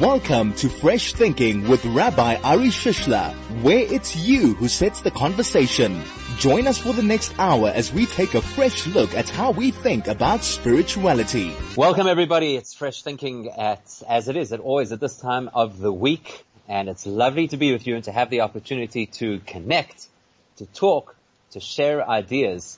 Welcome to Fresh Thinking with Rabbi Ari Shishler, where it's you who sets the conversation. Join us for the next hour as we take a fresh look at how we think about spirituality. Welcome everybody. It's Fresh Thinking at, as it is at always at this time of the week. And it's lovely to be with you and to have the opportunity to connect, to talk, to share ideas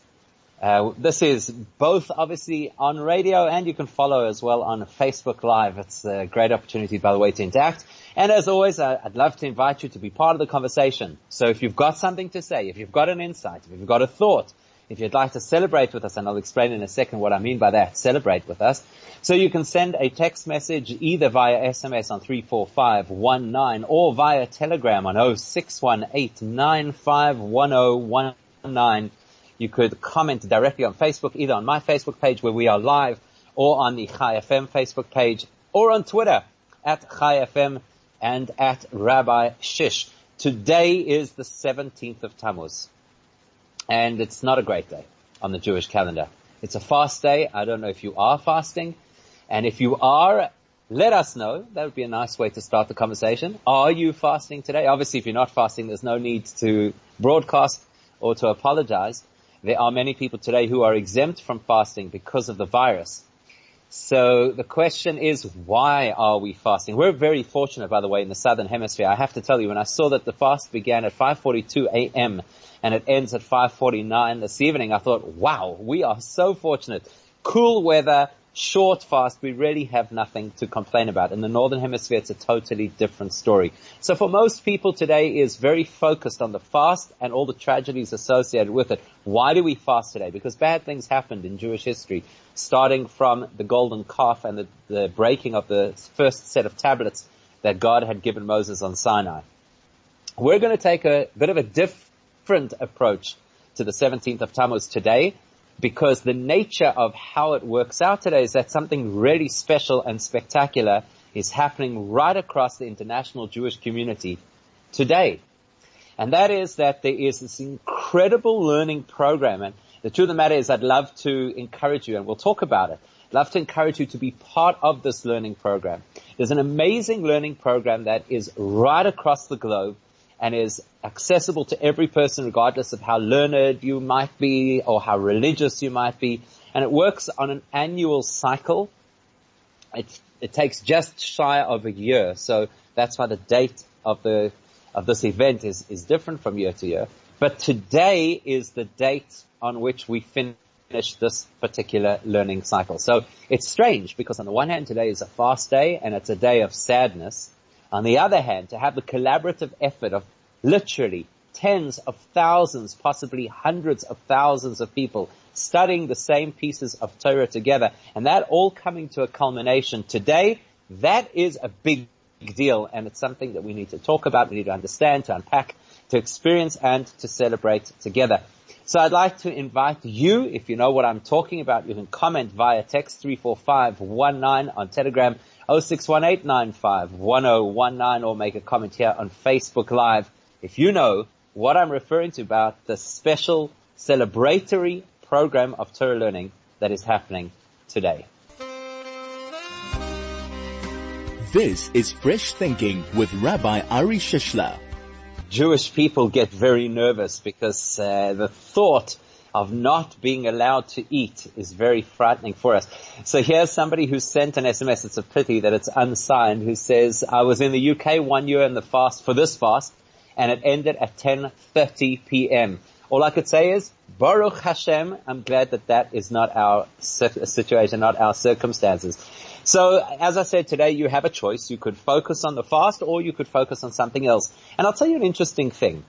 uh, this is both obviously on radio and you can follow as well on Facebook Live. It's a great opportunity, by the way, to interact. And as always, I'd love to invite you to be part of the conversation. So if you've got something to say, if you've got an insight, if you've got a thought, if you'd like to celebrate with us, and I'll explain in a second what I mean by that, celebrate with us. So you can send a text message either via SMS on 34519 or via Telegram on 0618951019 you could comment directly on Facebook, either on my Facebook page where we are live or on the Chai FM Facebook page or on Twitter at Chai FM and at Rabbi Shish. Today is the 17th of Tammuz and it's not a great day on the Jewish calendar. It's a fast day. I don't know if you are fasting and if you are, let us know. That would be a nice way to start the conversation. Are you fasting today? Obviously, if you're not fasting, there's no need to broadcast or to apologize. There are many people today who are exempt from fasting because of the virus. So the question is, why are we fasting? We're very fortunate, by the way, in the southern hemisphere. I have to tell you, when I saw that the fast began at 5:42 a.m. and it ends at 5:49 this evening, I thought, wow, we are so fortunate. Cool weather, short fast, we really have nothing to complain about. In the Northern Hemisphere, it's a totally different story. So for most people today is very focused on the fast and all the tragedies associated with it. Why do we fast today? Because bad things happened in Jewish history, starting from the golden calf and the, the breaking of the first set of tablets that God had given Moses on Sinai. We're going to take a bit of a different approach to the 17th of Tammuz today because the nature of how it works out today is that something really special and spectacular is happening right across the international Jewish community today. And that is that there is this incredible learning program. And the truth of the matter is I'd love to encourage you, and we'll talk about it. I'd love to encourage you to be part of this learning program. There's an amazing learning program that is right across the globe and is accessible to every person regardless of how learned you might be or how religious you might be. And it works on an annual cycle. It, it takes just shy of a year. So that's why the date of the, of this event is, is different from year to year. But today is the date on which we finish this particular learning cycle. So it's strange because on the one hand today is a fast day and it's a day of sadness. On the other hand, to have the collaborative effort of literally tens of thousands, possibly hundreds of thousands of people studying the same pieces of Torah together, and that all coming to a culmination today, that is a big deal, and it's something that we need to talk about, we need to understand, to unpack, to experience, and to celebrate together. So I'd like to invite you, if you know what I'm talking about, you can comment via text 34519 on Telegram 0618951019 or make a comment here on Facebook Live. If you know what I'm referring to about the special celebratory program of Torah learning that is happening today. This is Fresh Thinking with Rabbi Ari Shishler. Jewish people get very nervous because uh, the thought of not being allowed to eat is very frightening for us. So here's somebody who sent an SMS. It's a pity that it's unsigned who says, I was in the UK one year in the fast for this fast and it ended at 10.30 p.m. All I could say is, Baruch Hashem, I'm glad that that is not our situation, not our circumstances. So, as I said today, you have a choice. You could focus on the fast or you could focus on something else. And I'll tell you an interesting thing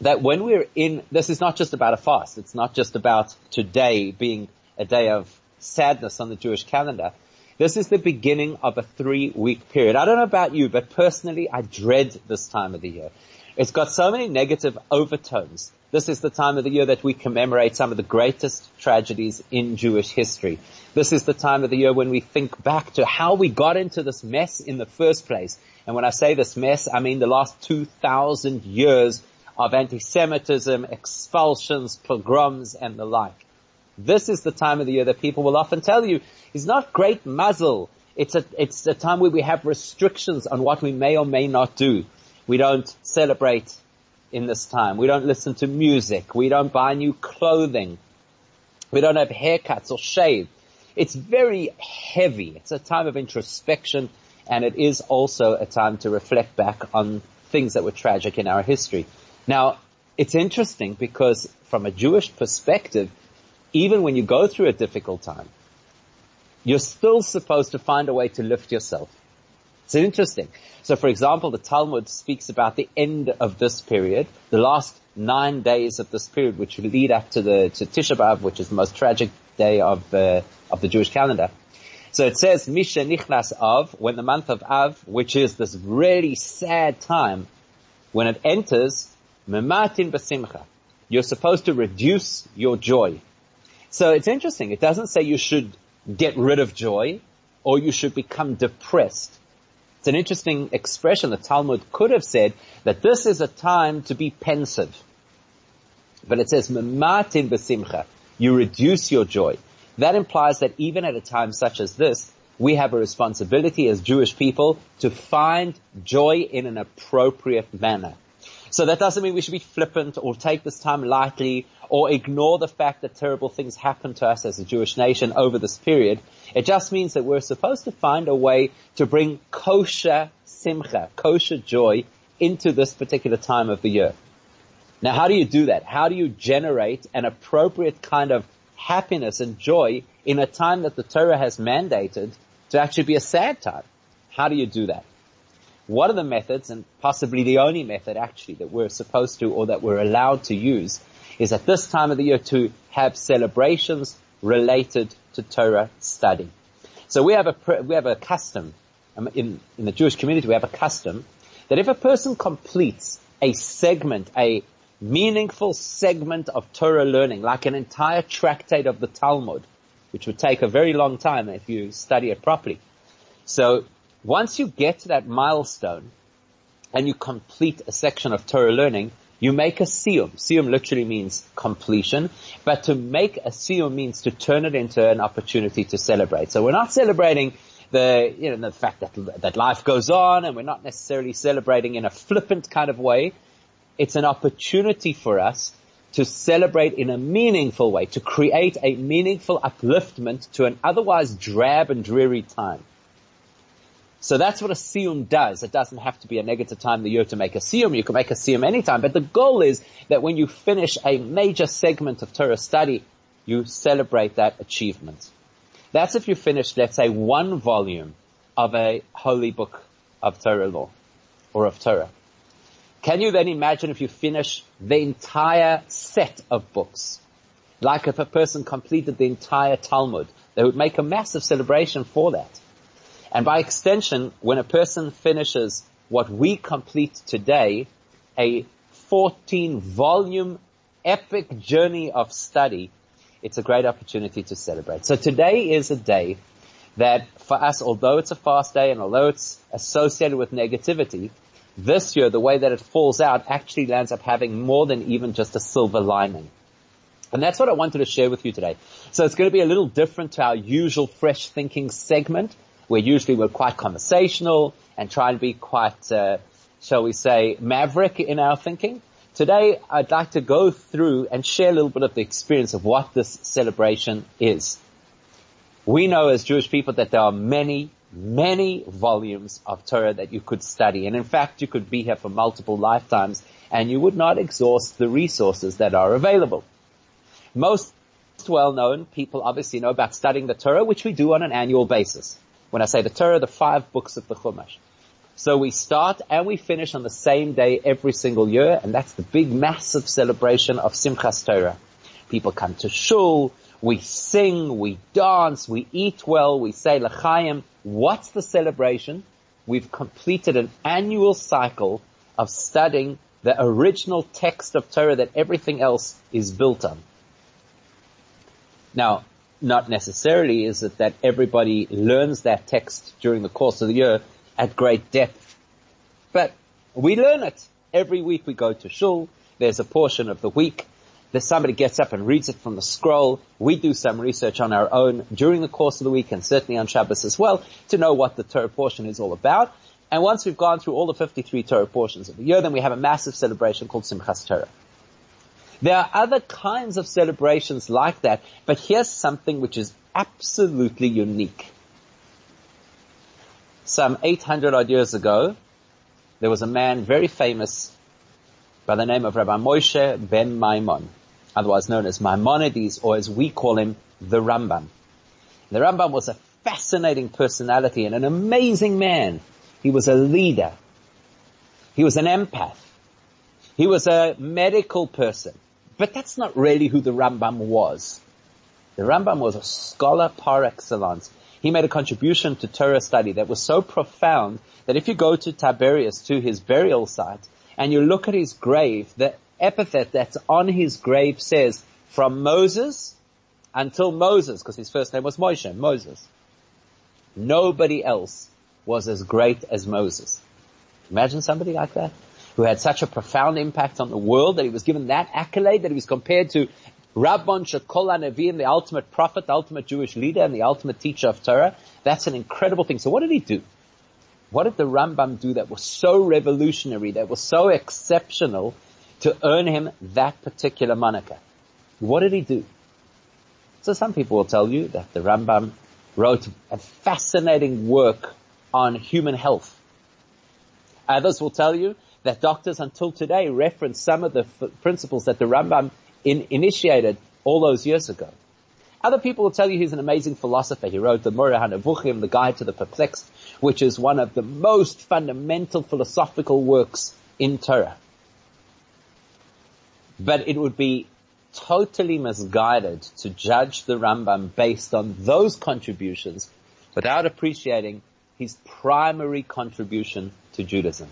that when we're in, this is not just about a fast. It's not just about today being a day of sadness on the Jewish calendar. This is the beginning of a three week period. I don't know about you, but personally I dread this time of the year. It's got so many negative overtones. This is the time of the year that we commemorate some of the greatest tragedies in Jewish history. This is the time of the year when we think back to how we got into this mess in the first place. And when I say this mess, I mean the last 2,000 years of anti-Semitism, expulsions, pogroms, and the like. This is the time of the year that people will often tell you is not great mazel It's a, it's a time where we have restrictions on what we may or may not do. We don't celebrate in this time. We don't listen to music. We don't buy new clothing. We don't have haircuts or shave. It's very heavy. It's a time of introspection and it is also a time to reflect back on things that were tragic in our history. Now, it's interesting because from a Jewish perspective, even when you go through a difficult time, you're still supposed to find a way to lift yourself. It's interesting. So for example, the Talmud speaks about the end of this period, the last nine days of this period, which lead up to the to Tisha B'Av, which is the most tragic day of uh, of the Jewish calendar. So it says Mishenichnas Av, when the month of Av, which is this really sad time, when it enters, Mematin Basimcha. You're supposed to reduce your joy. So it's interesting. It doesn't say you should get rid of joy or you should become depressed. It's an interesting expression. The Talmud could have said that this is a time to be pensive. But it says, Mematin Basimcha. You reduce your joy. That implies that even at a time such as this, we have a responsibility as Jewish people to find joy in an appropriate manner. So that doesn't mean we should be flippant or take this time lightly or ignore the fact that terrible things happened to us as a Jewish nation over this period. It just means that we're supposed to find a way to bring kosher simcha, kosher joy into this particular time of the year. Now how do you do that? How do you generate an appropriate kind of happiness and joy in a time that the Torah has mandated to actually be a sad time? How do you do that? One of the methods, and possibly the only method actually that we're supposed to or that we're allowed to use, is at this time of the year to have celebrations related to Torah study. So we have a, we have a custom, um, in, in the Jewish community we have a custom that if a person completes a segment, a meaningful segment of Torah learning, like an entire tractate of the Talmud, which would take a very long time if you study it properly. So once you get to that milestone and you complete a section of Torah learning, you make a siyum. Siyum literally means completion, but to make a siyum means to turn it into an opportunity to celebrate. So we're not celebrating the, you know, the fact that, that life goes on and we're not necessarily celebrating in a flippant kind of way. It's an opportunity for us to celebrate in a meaningful way, to create a meaningful upliftment to an otherwise drab and dreary time. So that's what a siyum does. It doesn't have to be a negative time of the year to make a siyum. You can make a siyum anytime. But the goal is that when you finish a major segment of Torah study, you celebrate that achievement. That's if you finish, let's say, one volume of a holy book of Torah law or of Torah. Can you then imagine if you finish the entire set of books? Like if a person completed the entire Talmud, they would make a massive celebration for that. And by extension, when a person finishes what we complete today, a 14 volume epic journey of study, it's a great opportunity to celebrate. So today is a day that for us, although it's a fast day and although it's associated with negativity, this year, the way that it falls out actually lands up having more than even just a silver lining. And that's what I wanted to share with you today. So it's going to be a little different to our usual fresh thinking segment where usually we're quite conversational and try and be quite, uh, shall we say, maverick in our thinking. Today, I'd like to go through and share a little bit of the experience of what this celebration is. We know as Jewish people that there are many, many volumes of Torah that you could study. And in fact, you could be here for multiple lifetimes and you would not exhaust the resources that are available. Most well known people obviously know about studying the Torah, which we do on an annual basis. When I say the Torah, the five books of the Chumash. So we start and we finish on the same day every single year, and that's the big massive celebration of Simchas Torah. People come to shul, we sing, we dance, we eat well, we say l'chaim. What's the celebration? We've completed an annual cycle of studying the original text of Torah that everything else is built on. Now, not necessarily is it that everybody learns that text during the course of the year at great depth. But we learn it. Every week we go to shul. There's a portion of the week that somebody gets up and reads it from the scroll. We do some research on our own during the course of the week and certainly on Shabbos as well to know what the Torah portion is all about. And once we've gone through all the 53 Torah portions of the year, then we have a massive celebration called Simchas Torah. There are other kinds of celebrations like that, but here's something which is absolutely unique. Some 800 odd years ago, there was a man very famous by the name of Rabbi Moshe ben Maimon, otherwise known as Maimonides, or as we call him, the Rambam. The Rambam was a fascinating personality and an amazing man. He was a leader. He was an empath. He was a medical person. But that's not really who the Rambam was. The Rambam was a scholar par excellence. He made a contribution to Torah study that was so profound that if you go to Tiberias, to his burial site, and you look at his grave, the epithet that's on his grave says, from Moses until Moses, because his first name was Moshe, Moses. Nobody else was as great as Moses. Imagine somebody like that who had such a profound impact on the world that he was given that accolade that he was compared to Rabbon Shekol Nevi'im, the ultimate prophet, the ultimate Jewish leader, and the ultimate teacher of Torah. That's an incredible thing. So what did he do? What did the Rambam do that was so revolutionary, that was so exceptional to earn him that particular moniker? What did he do? So some people will tell you that the Rambam wrote a fascinating work on human health. Others will tell you that doctors until today reference some of the f- principles that the Rambam in, initiated all those years ago. Other people will tell you he's an amazing philosopher. He wrote the Moreh HaNevuchim, the Guide to the Perplexed, which is one of the most fundamental philosophical works in Torah. But it would be totally misguided to judge the Rambam based on those contributions without appreciating his primary contribution to Judaism.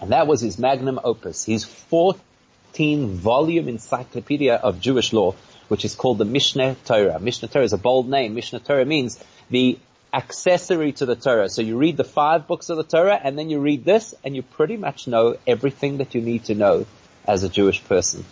And that was his magnum opus, his 14 volume encyclopedia of Jewish law, which is called the Mishneh Torah. Mishneh Torah is a bold name. Mishneh Torah means the accessory to the Torah. So you read the five books of the Torah and then you read this and you pretty much know everything that you need to know as a Jewish person.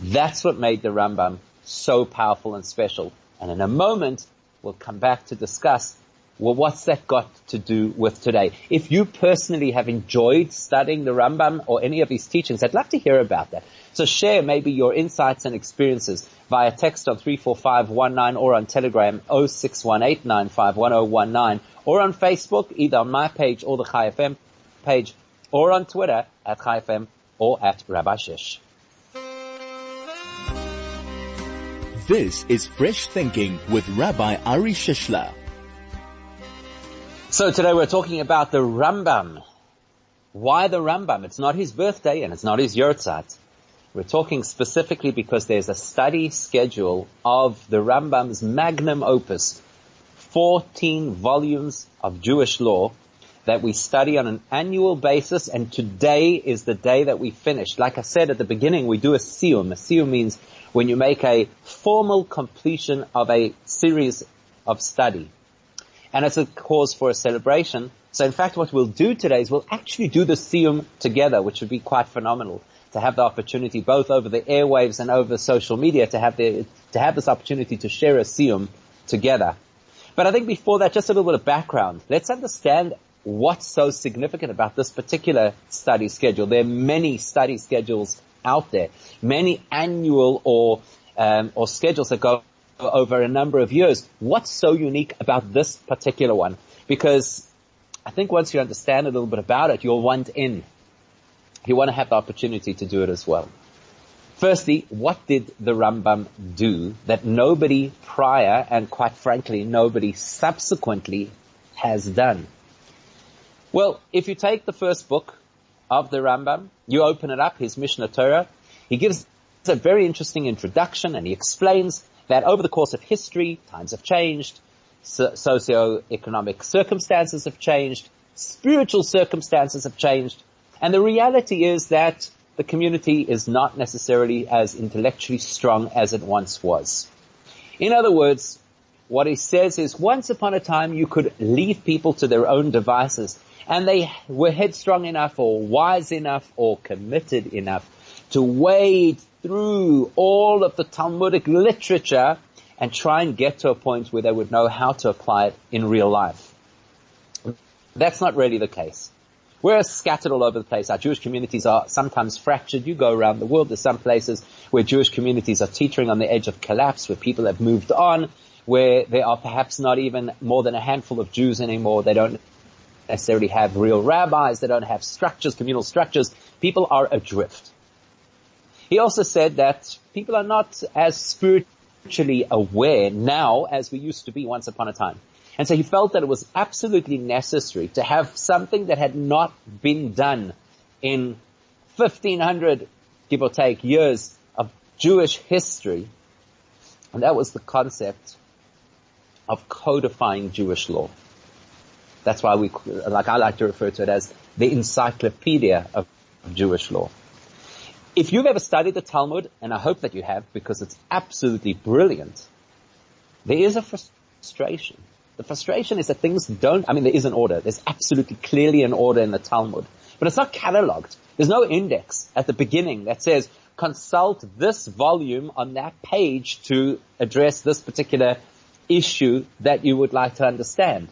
That's what made the Rambam so powerful and special. And in a moment, we'll come back to discuss well, what's that got to do with today? If you personally have enjoyed studying the Rambam or any of his teachings, I'd love to hear about that. So share maybe your insights and experiences via text on 34519 or on Telegram 0618951019 or on Facebook, either on my page or the Chai FM page or on Twitter at Chai FM or at Rabbi Shish. This is Fresh Thinking with Rabbi Ari Shishler. So today we're talking about the Rambam. Why the Rambam? It's not his birthday and it's not his yahrzeit. We're talking specifically because there's a study schedule of the Rambam's magnum opus, 14 volumes of Jewish law that we study on an annual basis and today is the day that we finish. Like I said at the beginning, we do a siyum. A siyum means when you make a formal completion of a series of study and it's a cause for a celebration. So in fact, what we'll do today is we'll actually do the Siyum together, which would be quite phenomenal to have the opportunity both over the airwaves and over social media to have the, to have this opportunity to share a Siyum together. But I think before that, just a little bit of background. Let's understand what's so significant about this particular study schedule. There are many study schedules out there, many annual or um, or schedules that go over a number of years. What's so unique about this particular one? Because I think once you understand a little bit about it, you'll want in. You want to have the opportunity to do it as well. Firstly, what did the Rambam do that nobody prior and quite frankly nobody subsequently has done? Well, if you take the first book of the Rambam, you open it up, his Mishnah Torah, he gives a very interesting introduction and he explains that over the course of history, times have changed, so- socio-economic circumstances have changed, spiritual circumstances have changed, and the reality is that the community is not necessarily as intellectually strong as it once was. In other words, what he says is once upon a time you could leave people to their own devices and they were headstrong enough or wise enough or committed enough to wade through all of the Talmudic literature and try and get to a point where they would know how to apply it in real life. That's not really the case. We're scattered all over the place. Our Jewish communities are sometimes fractured. You go around the world, there's some places where Jewish communities are teetering on the edge of collapse, where people have moved on, where there are perhaps not even more than a handful of Jews anymore. They don't necessarily have real rabbis. They don't have structures, communal structures. People are adrift. He also said that people are not as spiritually aware now as we used to be once upon a time. And so he felt that it was absolutely necessary to have something that had not been done in 1500, give or take, years of Jewish history. And that was the concept of codifying Jewish law. That's why we, like I like to refer to it as the encyclopedia of Jewish law. If you've ever studied the Talmud, and I hope that you have because it's absolutely brilliant, there is a frustration. The frustration is that things don't, I mean there is an order. There's absolutely clearly an order in the Talmud. But it's not cataloged. There's no index at the beginning that says consult this volume on that page to address this particular issue that you would like to understand.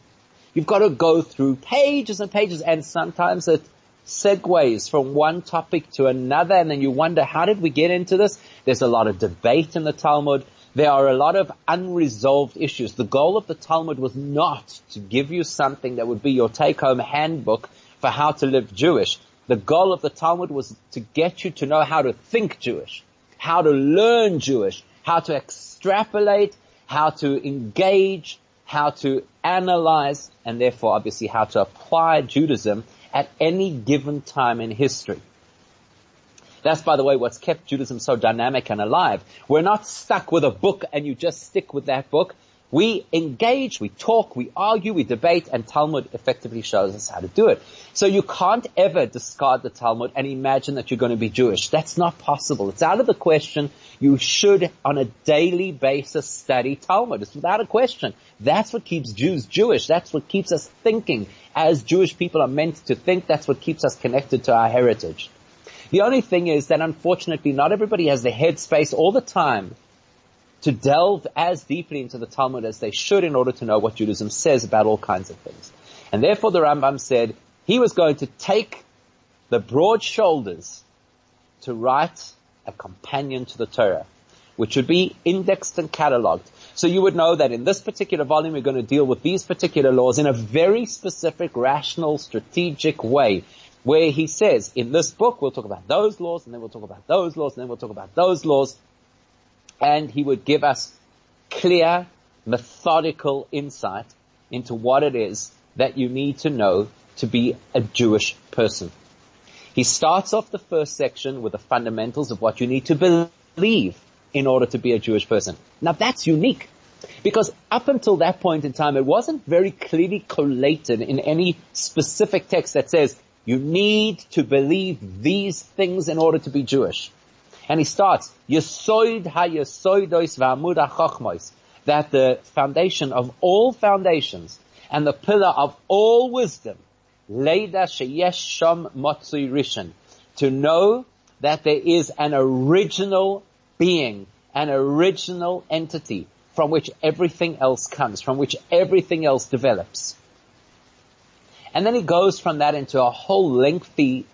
You've got to go through pages and pages and sometimes it segues from one topic to another and then you wonder how did we get into this? There's a lot of debate in the Talmud. There are a lot of unresolved issues. The goal of the Talmud was not to give you something that would be your take home handbook for how to live Jewish. The goal of the Talmud was to get you to know how to think Jewish, how to learn Jewish, how to extrapolate, how to engage, how to analyze, and therefore obviously how to apply Judaism at any given time in history. That's by the way what's kept Judaism so dynamic and alive. We're not stuck with a book and you just stick with that book. We engage, we talk, we argue, we debate, and Talmud effectively shows us how to do it. So you can't ever discard the Talmud and imagine that you're going to be Jewish. That's not possible. It's out of the question. You should, on a daily basis, study Talmud. It's without a question. That's what keeps Jews Jewish. That's what keeps us thinking. As Jewish people are meant to think, that's what keeps us connected to our heritage. The only thing is that unfortunately not everybody has the headspace all the time to delve as deeply into the Talmud as they should in order to know what Judaism says about all kinds of things. And therefore the Rambam said he was going to take the broad shoulders to write a companion to the Torah, which would be indexed and cataloged. So you would know that in this particular volume, we're going to deal with these particular laws in a very specific, rational, strategic way. Where he says, in this book, we'll talk about those laws, and then we'll talk about those laws, and then we'll talk about those laws and he would give us clear, methodical insight into what it is that you need to know to be a Jewish person. He starts off the first section with the fundamentals of what you need to believe in order to be a Jewish person. Now that's unique because up until that point in time, it wasn't very clearly collated in any specific text that says you need to believe these things in order to be Jewish. And he starts, Yesoid ha-yesoidois v'amud that the foundation of all foundations and the pillar of all wisdom, leida sheyesh shom motzui rishon, to know that there is an original being, an original entity from which everything else comes, from which everything else develops. And then he goes from that into a whole lengthy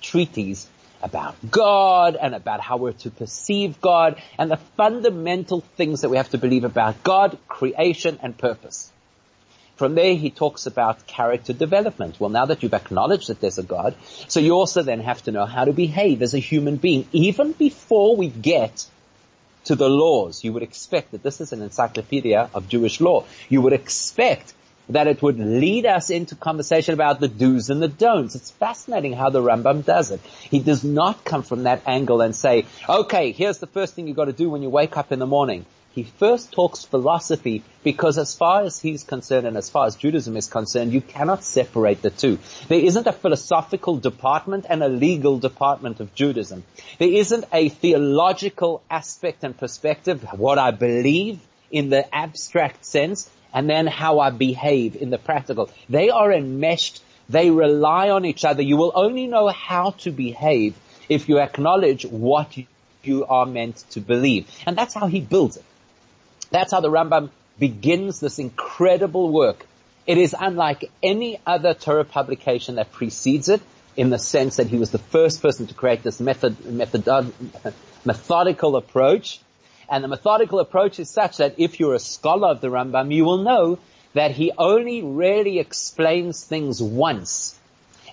treatise about God and about how we're to perceive God and the fundamental things that we have to believe about God, creation and purpose. From there he talks about character development. Well now that you've acknowledged that there's a God, so you also then have to know how to behave as a human being. Even before we get to the laws, you would expect that this is an encyclopedia of Jewish law. You would expect that it would lead us into conversation about the do's and the don'ts. It's fascinating how the Rambam does it. He does not come from that angle and say, okay, here's the first thing you've got to do when you wake up in the morning. He first talks philosophy because as far as he's concerned and as far as Judaism is concerned, you cannot separate the two. There isn't a philosophical department and a legal department of Judaism. There isn't a theological aspect and perspective, what I believe in the abstract sense, and then how I behave in the practical. They are enmeshed. They rely on each other. You will only know how to behave if you acknowledge what you are meant to believe. And that's how he builds it. That's how the Rambam begins this incredible work. It is unlike any other Torah publication that precedes it in the sense that he was the first person to create this method, method, methodical approach. And the methodical approach is such that if you're a scholar of the Rambam, you will know that he only really explains things once.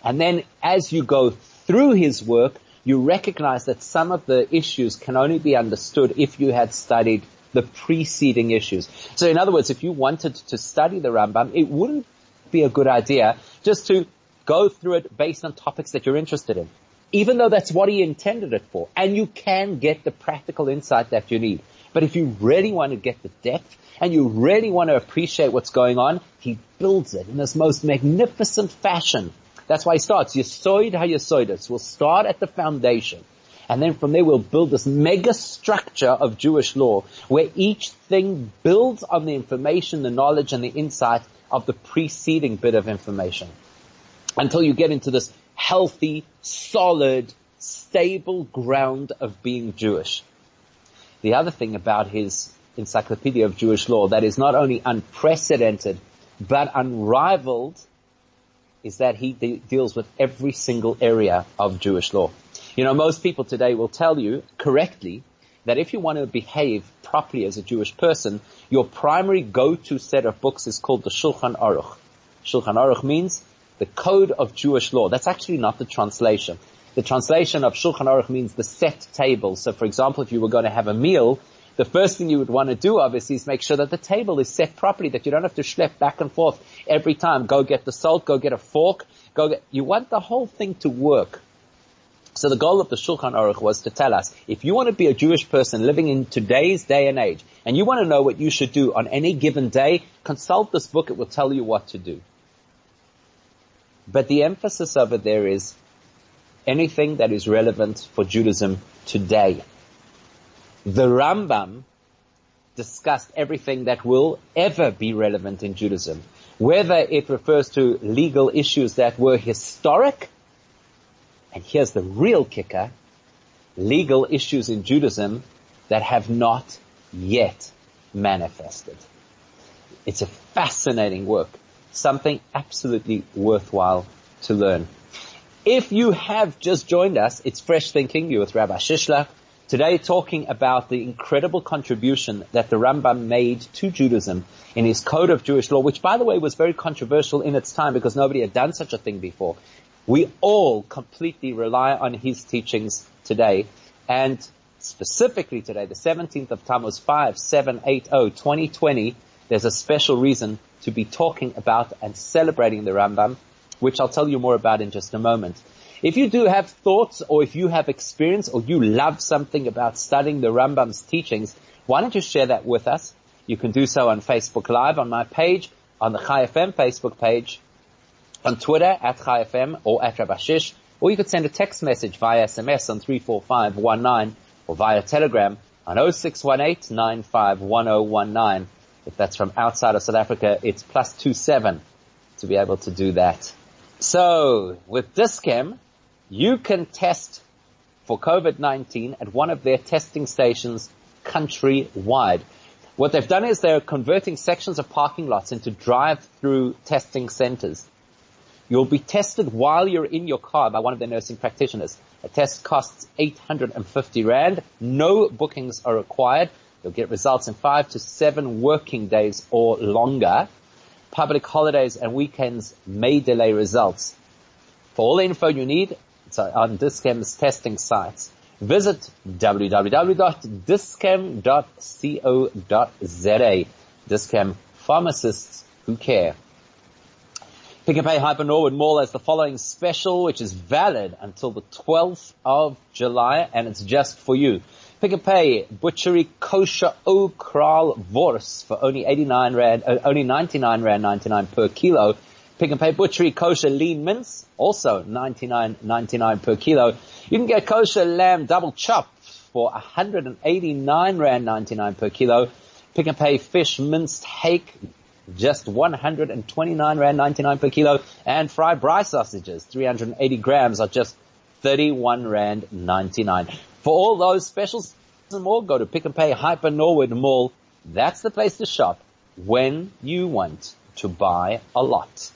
And then as you go through his work, you recognize that some of the issues can only be understood if you had studied the preceding issues. So in other words, if you wanted to study the Rambam, it wouldn't be a good idea just to go through it based on topics that you're interested in. Even though that's what he intended it for. And you can get the practical insight that you need. But if you really want to get the depth and you really want to appreciate what's going on, he builds it in this most magnificent fashion that's why he starts. Yesoid HaYesoidus. We'll start at the foundation. And then from there we'll build this mega structure of Jewish law where each thing builds on the information, the knowledge and the insight of the preceding bit of information. Until you get into this healthy, solid, stable ground of being Jewish. The other thing about his Encyclopedia of Jewish Law that is not only unprecedented, but unrivaled is that he de- deals with every single area of Jewish law. You know, most people today will tell you correctly that if you want to behave properly as a Jewish person, your primary go-to set of books is called the Shulchan Aruch. Shulchan Aruch means the code of Jewish law. That's actually not the translation. The translation of Shulchan Aruch means the set table. So for example, if you were going to have a meal, the first thing you would want to do obviously is make sure that the table is set properly, that you don't have to schlep back and forth every time. Go get the salt, go get a fork, go get, you want the whole thing to work. So the goal of the Shulchan Aruch was to tell us, if you want to be a Jewish person living in today's day and age, and you want to know what you should do on any given day, consult this book, it will tell you what to do. But the emphasis of it there is anything that is relevant for Judaism today. The Rambam discussed everything that will ever be relevant in Judaism, whether it refers to legal issues that were historic, and here's the real kicker, legal issues in Judaism that have not yet manifested. It's a fascinating work, something absolutely worthwhile to learn. If you have just joined us, it's Fresh Thinking, you're with Rabbi Shishler. Today talking about the incredible contribution that the Rambam made to Judaism in his Code of Jewish Law, which by the way was very controversial in its time because nobody had done such a thing before. We all completely rely on his teachings today and specifically today, the 17th of Tammuz 5780 2020, there's a special reason to be talking about and celebrating the Rambam, which I'll tell you more about in just a moment. If you do have thoughts or if you have experience or you love something about studying the Rambam's teachings, why don't you share that with us? You can do so on Facebook Live on my page, on the Chai FM Facebook page, on Twitter at Chai FM or at Rabbi Shish, or you could send a text message via SMS on 34519 or via Telegram on 0618 If that's from outside of South Africa, it's plus two seven to be able to do that. So, with Dis-Chem, you can test for COVID-19 at one of their testing stations countrywide. What they've done is they're converting sections of parking lots into drive-through testing centers. You'll be tested while you're in your car by one of their nursing practitioners. A test costs 850 Rand. No bookings are required. You'll get results in five to seven working days or longer. Public holidays and weekends may delay results. For all the info you need, so on Dis-Chem's testing sites. Visit www.dischem.co.za. Dis-Chem pharmacists who care. Pick n Pay Hyper Norwood Mall has the following special, which is valid until the 12th of July, and it's just for you. Pick n Pay Butchery Kosher Okral Vors for only 89 Rand, uh, only 99 Rand 99 per kilo. Pick n Pay Butchery Kosher Lean Mince, also 99.99 per kilo. You can get kosher lamb double chop for 189 Rand 99 per kilo. Pick n Pay Fish Minced Hake, just 129 Rand 99 per kilo. And fried braai sausages, 380 grams are just 31 Rand 99. For all those specials and more, go to Pick n Pay Hyper Norwood Mall. That's the place to shop when you want to buy a lot.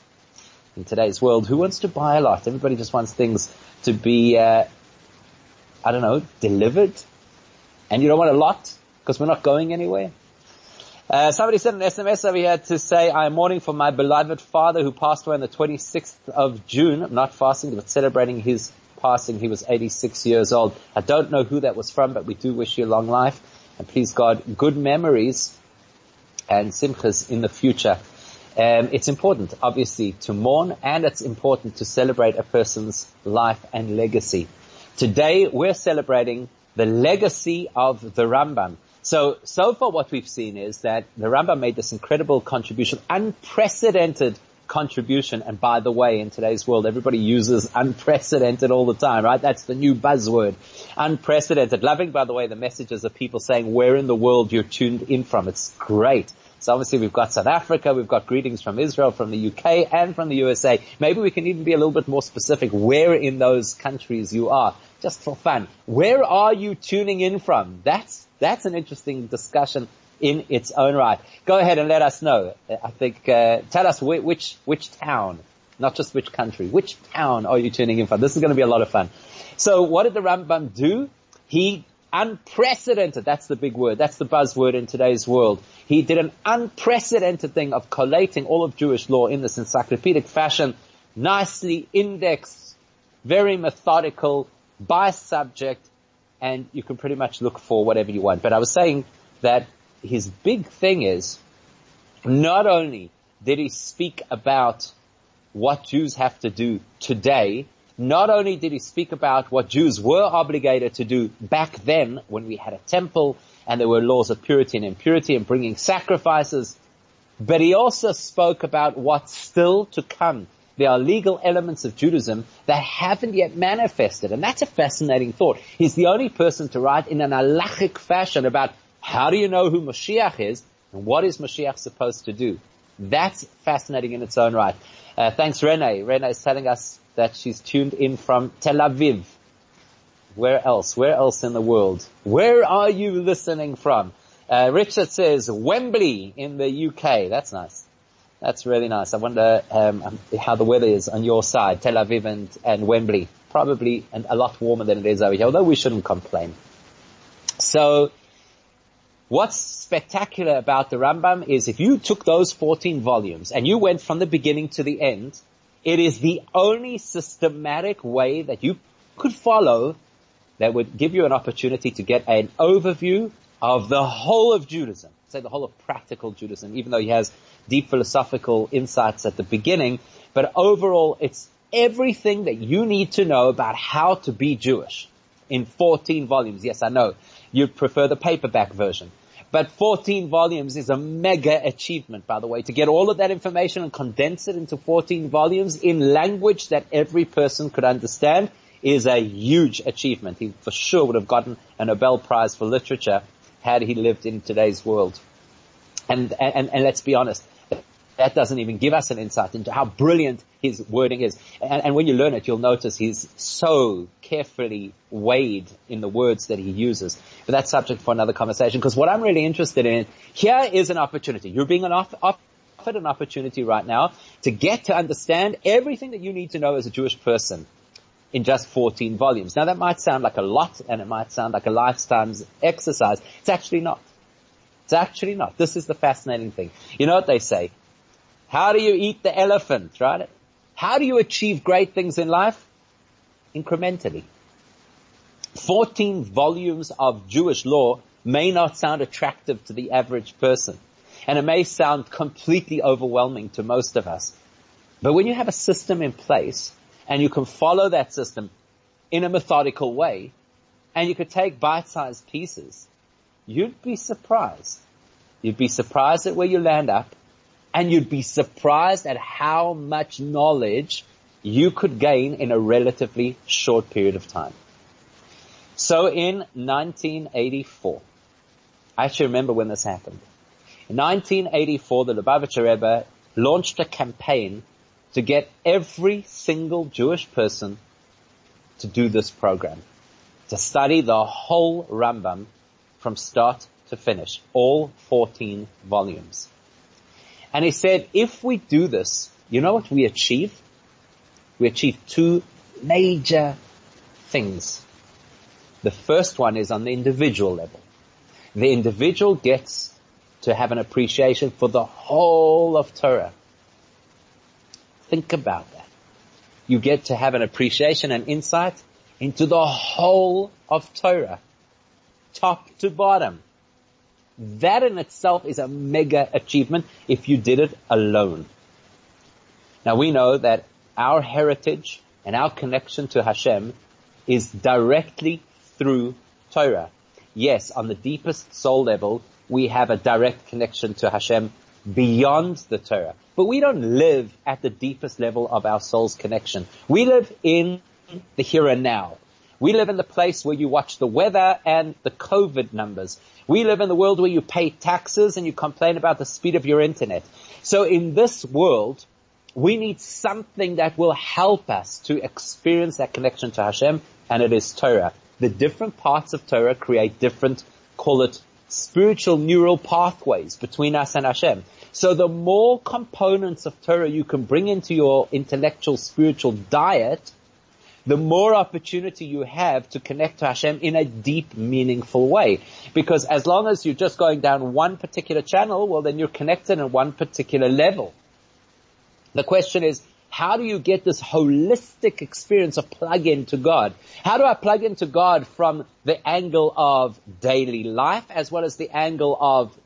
In today's world, who wants to buy a lot? Everybody just wants things to be, uh, I don't know, delivered. And you don't want a lot because we're not going anywhere. Uh, somebody sent an SMS over here to say, I am mourning for my beloved father who passed away on the 26th of June. I'm not fasting, but celebrating his passing. He was 86 years old. I don't know who that was from, but we do wish you a long life. And please God, good memories and simchas in the future. Um, it's important, obviously, to mourn and it's important to celebrate a person's life and legacy. Today we're celebrating the legacy of the Rambam. So, so far what we've seen is that the Rambam made this incredible contribution, unprecedented contribution. And by the way, in today's world, everybody uses unprecedented all the time, right? That's the new buzzword. Unprecedented. Loving, by the way, the messages of people saying where in the world you're tuned in from. It's great. So obviously we've got South Africa, we've got greetings from Israel, from the UK, and from the USA. Maybe we can even be a little bit more specific where in those countries you are, just for fun. Where are you tuning in from? That's, that's an interesting discussion in its own right. Go ahead and let us know. I think, uh, tell us which, which, which town, not just which country, which town are you tuning in from? This is going to be a lot of fun. So what did the Rambam do? He unprecedented, that's the big word, that's the buzzword in today's world. He did an unprecedented thing of collating all of Jewish law in this encyclopedic fashion, nicely indexed, very methodical, by subject, and you can pretty much look for whatever you want. But I was saying that his big thing is, not only did he speak about what Jews have to do today, not only did he speak about what Jews were obligated to do back then when we had a temple and there were laws of purity and impurity and bringing sacrifices, but he also spoke about what's still to come. There are legal elements of Judaism that haven't yet manifested, and that's a fascinating thought. He's the only person to write in an halachic fashion about how do you know who Mashiach is and what is Mashiach supposed to do. That's fascinating in its own right. Uh, thanks Renee. Renee is telling us that she's tuned in from Tel Aviv. Where else? Where else in the world? Where are you listening from? Uh, Richard says Wembley in the UK. That's nice. That's really nice. I wonder um, how the weather is on your side, Tel Aviv and, and Wembley. Probably a lot warmer than it is over here, although we shouldn't complain. So, what's spectacular about the Rambam is if you took those 14 volumes and you went from the beginning to the end, it is the only systematic way that you could follow that would give you an opportunity to get an overview of the whole of Judaism, say the whole of practical Judaism, even though he has deep philosophical insights at the beginning, but overall it's everything that you need to know about how to be Jewish in 14 volumes. Yes, I know. You'd prefer the paperback version. But 14 volumes is a mega achievement, by the way, to get all of that information and condense it into 14 volumes in language that every person could understand is a huge achievement. He for sure would have gotten a Nobel Prize for literature had he lived in today's world. And, and, and let's be honest, that doesn't even give us an insight into how brilliant his wording is. And, and, when you learn it, you'll notice he's so carefully weighed in the words that he uses. But that's subject for another conversation because what I'm really interested in, here is an opportunity. You're being an off, off, offered an opportunity right now to get to understand everything that you need to know as a Jewish person in just 14 volumes. Now that might sound like a lot and it might sound like a lifetime's exercise. It's actually not. It's actually not. This is the fascinating thing. You know what they say? How do you eat the elephant, right? How do you achieve great things in life? Incrementally. 14 volumes of Jewish law may not sound attractive to the average person. And it may sound completely overwhelming to most of us. But when you have a system in place and you can follow that system in a methodical way and you could take bite-sized pieces, you'd be surprised. You'd be surprised at where you land up and you'd be surprised at how much knowledge you could gain in a relatively short period of time. So in 1984, I actually remember when this happened. In 1984, the Lubavitcher Rebbe launched a campaign to get every single Jewish person to do this program, to study the whole Rambam from start to finish, all 14 volumes. And he said, if we do this, you know what we achieve? We achieve two major things. The first one is on the individual level. The individual gets to have an appreciation for the whole of Torah. Think about that. You get to have an appreciation and insight into the whole of Torah. Top to bottom. That in itself is a mega achievement if you did it alone. Now we know that our heritage and our connection to Hashem is directly through Torah. Yes, on the deepest soul level, we have a direct connection to Hashem beyond the Torah. But we don't live at the deepest level of our soul's connection. We live in the here and now. We live in the place where you watch the weather and the COVID numbers. We live in the world where you pay taxes and you complain about the speed of your internet. So in this world, we need something that will help us to experience that connection to Hashem, and it is Torah. The different parts of Torah create different, call it spiritual neural pathways between us and Hashem. So the more components of Torah you can bring into your intellectual spiritual diet, the more opportunity you have to connect to Hashem in a deep, meaningful way. Because as long as you're just going down one particular channel, well then you're connected at one particular level. The question is, how do you get this holistic experience of plug into God? How do I plug into God from the angle of daily life as well as the angle of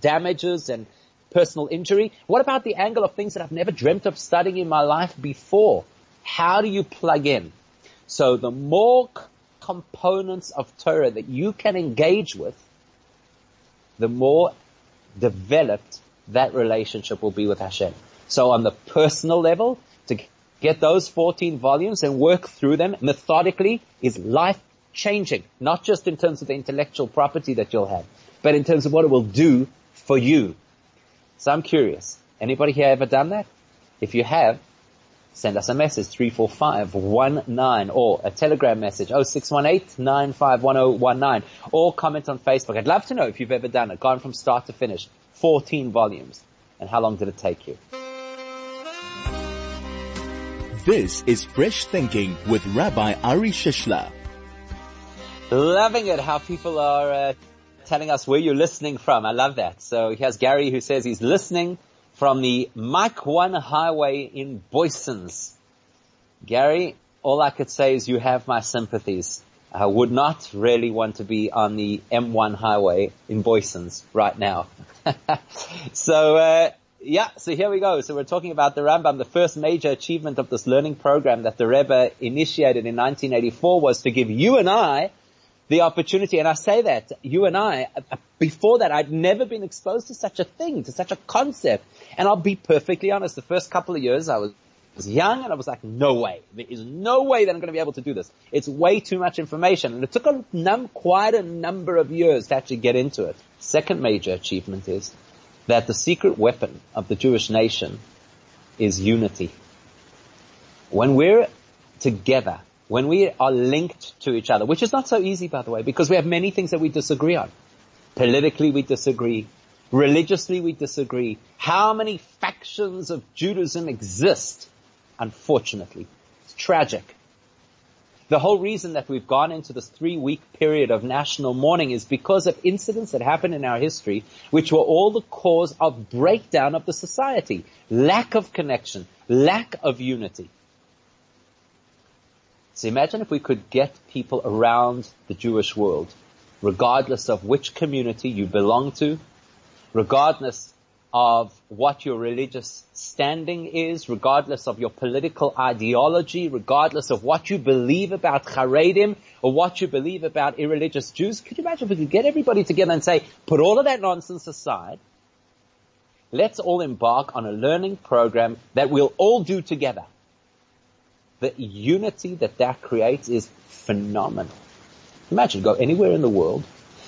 damages and personal injury? What about the angle of things that I've never dreamt of studying in my life before? How do you plug in? So the more components of Torah that you can engage with, the more developed that relationship will be with Hashem. So on the personal level, to get those 14 volumes and work through them methodically is life changing, not just in terms of the intellectual property that you'll have, but in terms of what it will do for you. So I'm curious. Anybody here ever done that? If you have, send us a message 34519 or a telegram message 0618 or comment on Facebook. I'd love to know if you've ever done it, gone from start to finish, 14 volumes. And how long did it take you? This is Fresh Thinking with Rabbi Ari Shishler. Loving it how people are uh, telling us where you're listening from. I love that. So he has Gary who says he's listening from the Mike 1 highway in Booysens. Gary, all I could say is you have my sympathies. I would not really want to be on the M1 highway in Booysens right now. so, uh, yeah, so here we go. So we're talking about the Rambam. The first major achievement of this learning program that the Rebbe initiated in 1984 was to give you and I the opportunity, and I say that, you and I, before that, I'd never been exposed to such a thing, to such a concept. And I'll be perfectly honest, the first couple of years I was, was young and I was like, no way. There is no way that I'm going to be able to do this. It's way too much information. And it took a num, quite a number of years to actually get into it. Second major achievement is that the secret weapon of the Jewish nation is unity. When we're together, when we are linked to each other, which is not so easy by the way, because we have many things that we disagree on. Politically we disagree. Religiously we disagree. How many factions of Judaism exist? Unfortunately. It's tragic. The whole reason that we've gone into this three week period of national mourning is because of incidents that happened in our history, which were all the cause of breakdown of the society. Lack of connection, lack of unity. So imagine if we could get people around the Jewish world, regardless of which community you belong to, regardless of what your religious standing is, regardless of your political ideology, regardless of what you believe about Haredim or what you believe about irreligious Jews. Could you imagine if we could get everybody together and say, put all of that nonsense aside, let's all embark on a learning program that we'll all do together. The unity that that creates is phenomenal. Imagine go anywhere in the world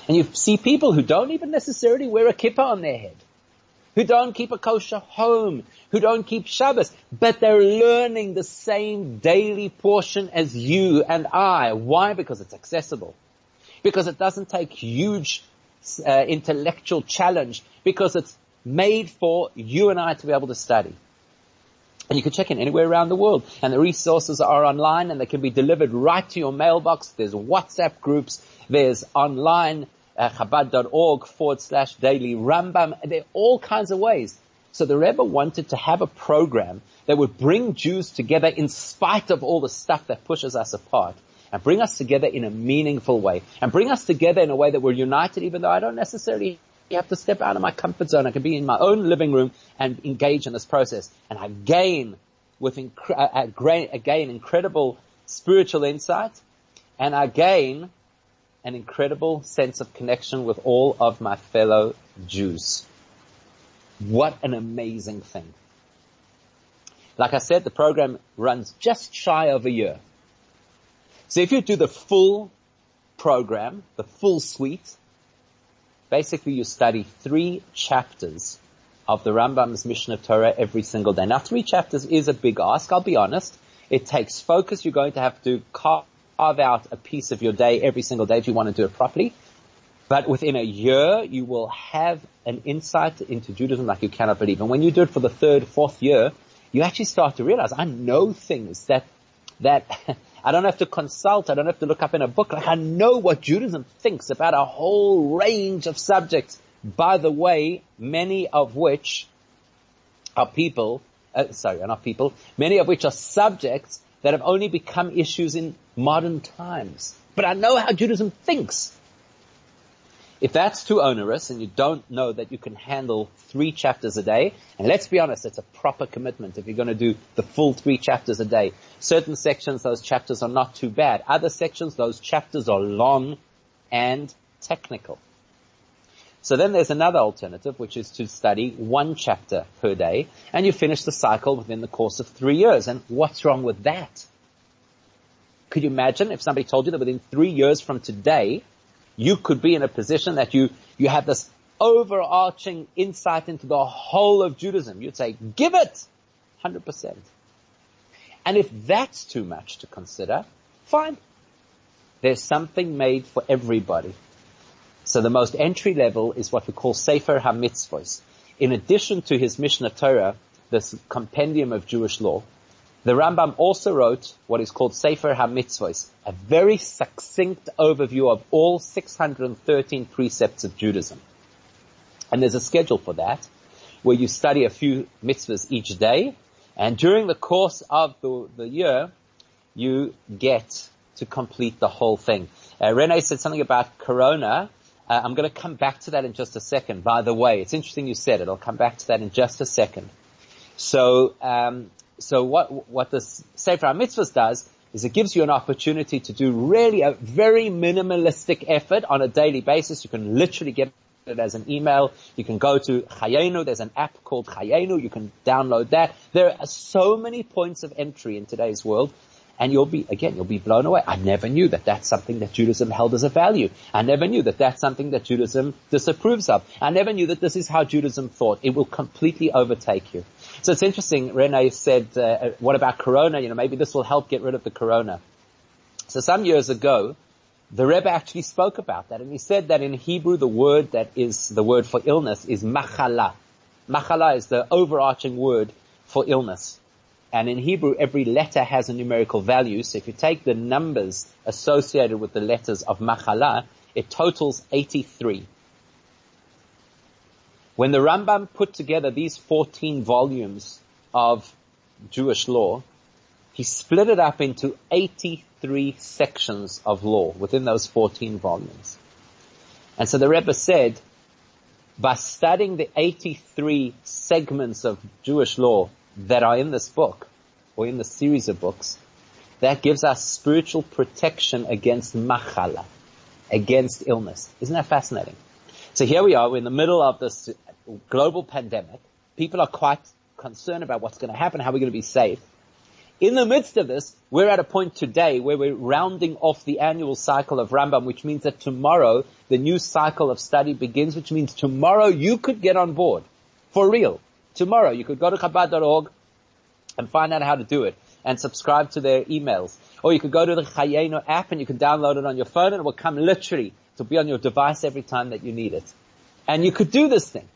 and you see people who don't even necessarily wear a kippah on their head who don't keep a kosher home, who don't keep Shabbos, but they're learning the same daily portion as you and I. Why? Because it's accessible. Because it doesn't take huge uh, intellectual challenge. Because it's made for you and I to be able to study. And you can check in anywhere around the world. And the resources are online and they can be delivered right to your mailbox. There's WhatsApp groups. There's online uh, chabad.org forward slash daily Rambam. There are all kinds of ways. So the Rebbe wanted to have a program that would bring Jews together in spite of all the stuff that pushes us apart and bring us together in a meaningful way and bring us together in a way that we're united even though I don't necessarily have to step out of my comfort zone. I can be in my own living room and engage in this process and I gain with incre- uh, uh, again incredible spiritual insight and I gain an incredible sense of connection with all of my fellow Jews. What an amazing thing. Like I said, the program runs just shy of a year. So if you do the full program, the full suite, basically you study three chapters of the Rambam's Mishnah Torah every single day. Now three chapters is a big ask, I'll be honest. It takes focus. You're going to have to carve out a piece of your day every single day if you want to do it properly. But within a year, you will have an insight into Judaism like you cannot believe. And when you do it for the third, fourth year, you actually start to realize, I know things that, that I don't have to consult, I don't have to look up in a book. Like I know what Judaism thinks about a whole range of subjects. By the way, many of which are people, uh, sorry, not people, many of which are subjects that have only become issues in modern times. But I know how Judaism thinks. If that's too onerous and you don't know that you can handle three chapters a day, and let's be honest, it's a proper commitment if you're going to do the full three chapters a day. Certain sections, those chapters are not too bad. Other sections, those chapters are long and technical. So then there's another alternative, which is to study one chapter per day, and you finish the cycle within the course of three years. And what's wrong with that? Could you imagine if somebody told you that within three years from today, you could be in a position that you, you have this overarching insight into the whole of Judaism. You'd say, give it 100%. And if that's too much to consider, fine. There's something made for everybody. So the most entry level is what we call Sefer HaMitzvos. In addition to his Mishnah Torah, this compendium of Jewish law, the Rambam also wrote what is called Sefer HaMitzvos, a very succinct overview of all 613 precepts of Judaism. And there's a schedule for that, where you study a few mitzvahs each day, and during the course of the, the year, you get to complete the whole thing. Uh, Rene said something about Corona. Uh, I'm going to come back to that in just a second. By the way, it's interesting you said it. I'll come back to that in just a second. So um, so what what this Sefer HaMitzvos does is it gives you an opportunity to do really a very minimalistic effort on a daily basis. You can literally get it as an email. You can go to Chayenu. There's an app called Chayenu. You can download that. There are so many points of entry in today's world. And you'll be, again, you'll be blown away. I never knew that that's something that Judaism held as a value. I never knew that that's something that Judaism disapproves of. I never knew that this is how Judaism thought. It will completely overtake you. So it's interesting, Rene said, uh, uh, what about Corona? You know, maybe this will help get rid of the Corona. So some years ago, the Rebbe actually spoke about that and he said that in Hebrew the word that is the word for illness is machala. Machala is the overarching word for illness. And in Hebrew every letter has a numerical value. So if you take the numbers associated with the letters of machala, it totals 83. When the Rambam put together these 14 volumes of Jewish law, he split it up into 83 sections of law within those 14 volumes. And so the Rebbe said, by studying the 83 segments of Jewish law that are in this book, or in the series of books, that gives us spiritual protection against machala, against illness. Isn't that fascinating? So here we are, we're in the middle of this global pandemic. People are quite concerned about what's going to happen, how we're going to be safe. In the midst of this, we're at a point today where we're rounding off the annual cycle of Rambam, which means that tomorrow the new cycle of study begins, which means tomorrow you could get on board For real. Tomorrow you could go to Chabad.org and find out how to do it and subscribe to their emails. Or you could go to the Chayenu app and you can download it on your phone and it will come literally to be on your device every time that you need it. And you could do this thing.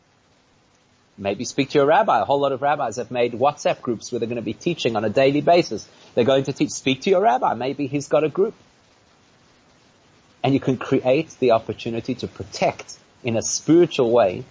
Maybe speak to your rabbi. A whole lot of rabbis have made WhatsApp groups where they're going to be teaching on a daily basis. They're going to teach, speak to your rabbi. Maybe he's got a group. And you can create the opportunity to protect in a spiritual way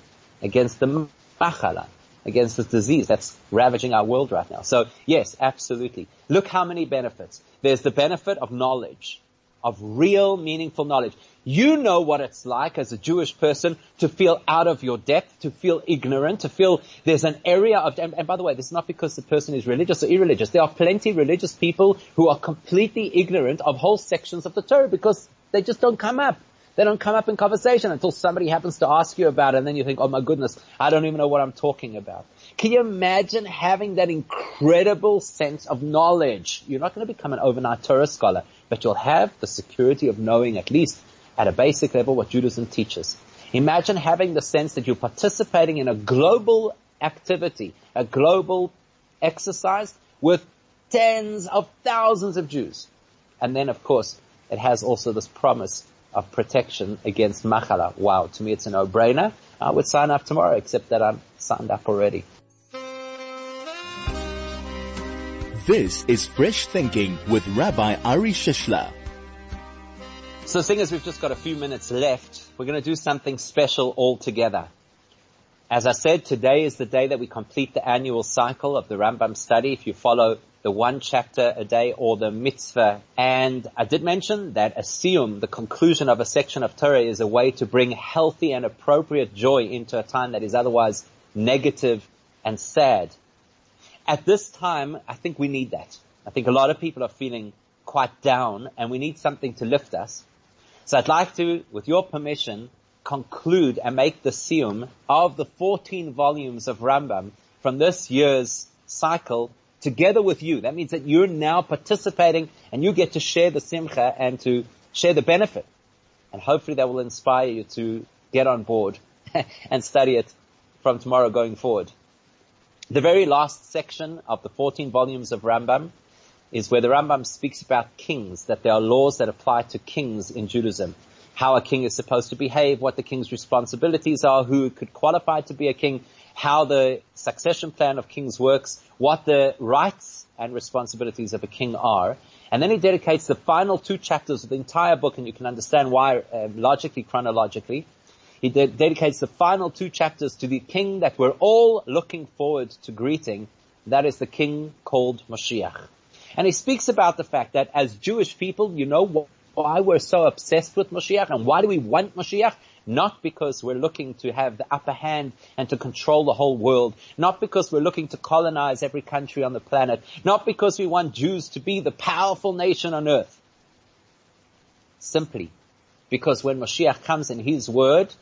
against the machala, against this disease that's ravaging our world right now. So yes, absolutely. Look how many benefits. There's the benefit of knowledge, of real meaningful knowledge. You know what it's like as a Jewish person to feel out of your depth, to feel ignorant, to feel there's an area of, and, and by the way, this is not because the person is religious or irreligious. There are plenty religious people who are completely ignorant of whole sections of the Torah because they just don't come up. They don't come up in conversation until somebody happens to ask you about it and then you think, oh my goodness, I don't even know what I'm talking about. Can you imagine having that incredible sense of knowledge? You're not going to become an overnight Torah scholar, but you'll have the security of knowing at least at a basic level what Judaism teaches. Imagine having the sense that you're participating in a global activity, a global exercise with tens of thousands of Jews. And then of course, it has also this promise of protection against machala. Wow, to me it's a no-brainer. I would sign up tomorrow, except that I'm signed up already. This is Fresh Thinking with Rabbi Ari Shishler. So seeing as we've just got a few minutes left, we're going to do something special all together. As I said, today is the day that we complete the annual cycle of the Rambam study. If you follow the one chapter a day or the mitzvah. And I did mention that a siyum, the conclusion of a section of Torah is a way to bring healthy and appropriate joy into a time that is otherwise negative and sad. At this time, I think we need that. I think a lot of people are feeling quite down and we need something to lift us. So I'd like to, with your permission, conclude and make the siyum of the 14 volumes of Rambam from this year's cycle together with you. That means that you're now participating and you get to share the simcha and to share the benefit. And hopefully that will inspire you to get on board and study it from tomorrow going forward. The very last section of the 14 volumes of Rambam is where the Rambam speaks about kings, that there are laws that apply to kings in Judaism. How a king is supposed to behave, what the king's responsibilities are, who could qualify to be a king, how the succession plan of kings works, what the rights and responsibilities of a king are. And then he dedicates the final two chapters of the entire book, and you can understand why uh, logically, chronologically. He de- dedicates the final two chapters to the king that we're all looking forward to greeting. That is the king called Mashiach. And he speaks about the fact that as Jewish people, you know why we're so obsessed with Mashiach and why do we want Mashiach? Not because we're looking to have the upper hand and to control the whole world. Not because we're looking to colonize every country on the planet. Not because we want Jews to be the powerful nation on earth. Simply because when Mashiach comes in His word,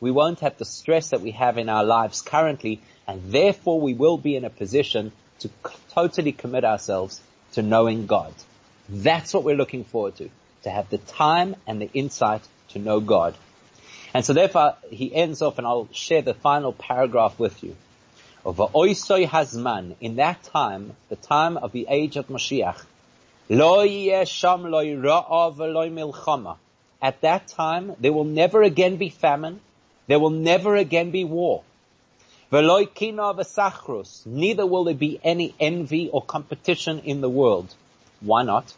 we won't have the stress that we have in our lives currently, and therefore we will be in a position to totally commit ourselves to knowing God. That's what we're looking forward to to have the time and the insight to know God. And so therefore he ends off and I'll share the final paragraph with you. Over oisoi hazman, in that time, the time of the age of Mashiach, sham lo milchama. At that time, there will never again be famine. There will never again be war. Neither will there be any envy or competition in the world. Why not?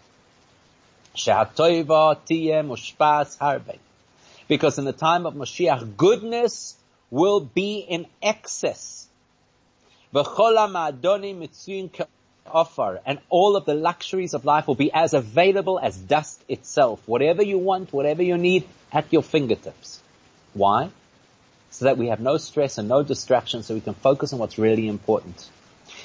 Because in the time of Mashiach, goodness will be in excess. And all of the luxuries of life will be as available as dust itself. Whatever you want, whatever you need, at your fingertips. Why? So that we have no stress and no distraction so we can focus on what's really important.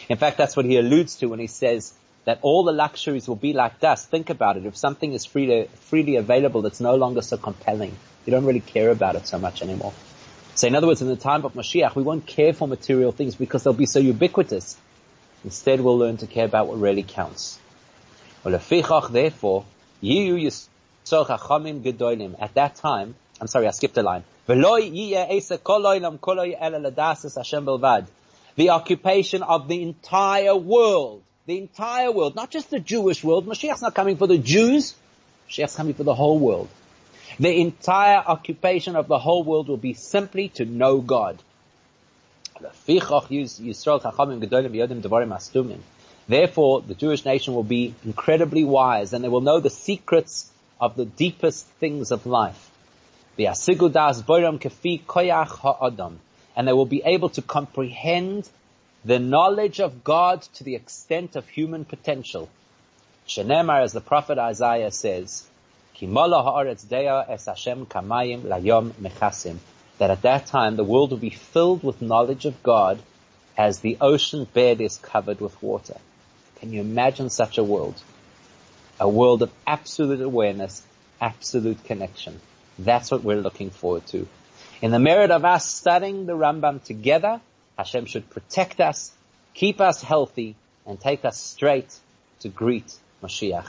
In fact, that's what he alludes to when he says, that all the luxuries will be like dust. Think about it. If something is freely, freely available, it's no longer so compelling. You don't really care about it so much anymore. So in other words, in the time of Mashiach, we won't care for material things because they'll be so ubiquitous. Instead, we'll learn to care about what really counts. Therefore, at that time, I'm sorry, I skipped a line. The occupation of the entire world, the entire world, not just the Jewish world. Mashiach's not coming for the Jews. Mashiach's coming for the whole world. The entire occupation of the whole world will be simply to know God. Therefore, the Jewish nation will be incredibly wise and they will know the secrets of the deepest things of life. And they will be able to comprehend the knowledge of God to the extent of human potential. Shenemar, as the prophet Isaiah says, that at that time the world will be filled with knowledge of God as the ocean bed is covered with water. Can you imagine such a world? A world of absolute awareness, absolute connection. That's what we're looking forward to. In the merit of us studying the Rambam together, Hashem should protect us, keep us healthy, and take us straight to greet Mashiach.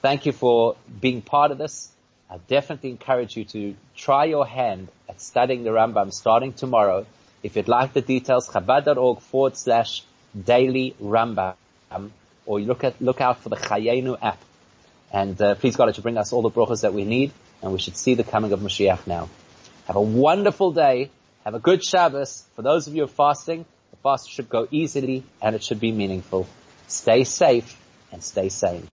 Thank you for being part of this. I definitely encourage you to try your hand at studying the Rambam starting tomorrow. If you'd like the details, chabad.org forward slash daily Rambam, or look at, look out for the Chayenu app. And uh, please God, it should bring us all the brachas that we need, and we should see the coming of Mashiach now. Have a wonderful day. Have a good Shabbos. For those of you who are fasting, the fast should go easily and it should be meaningful. Stay safe and stay sane.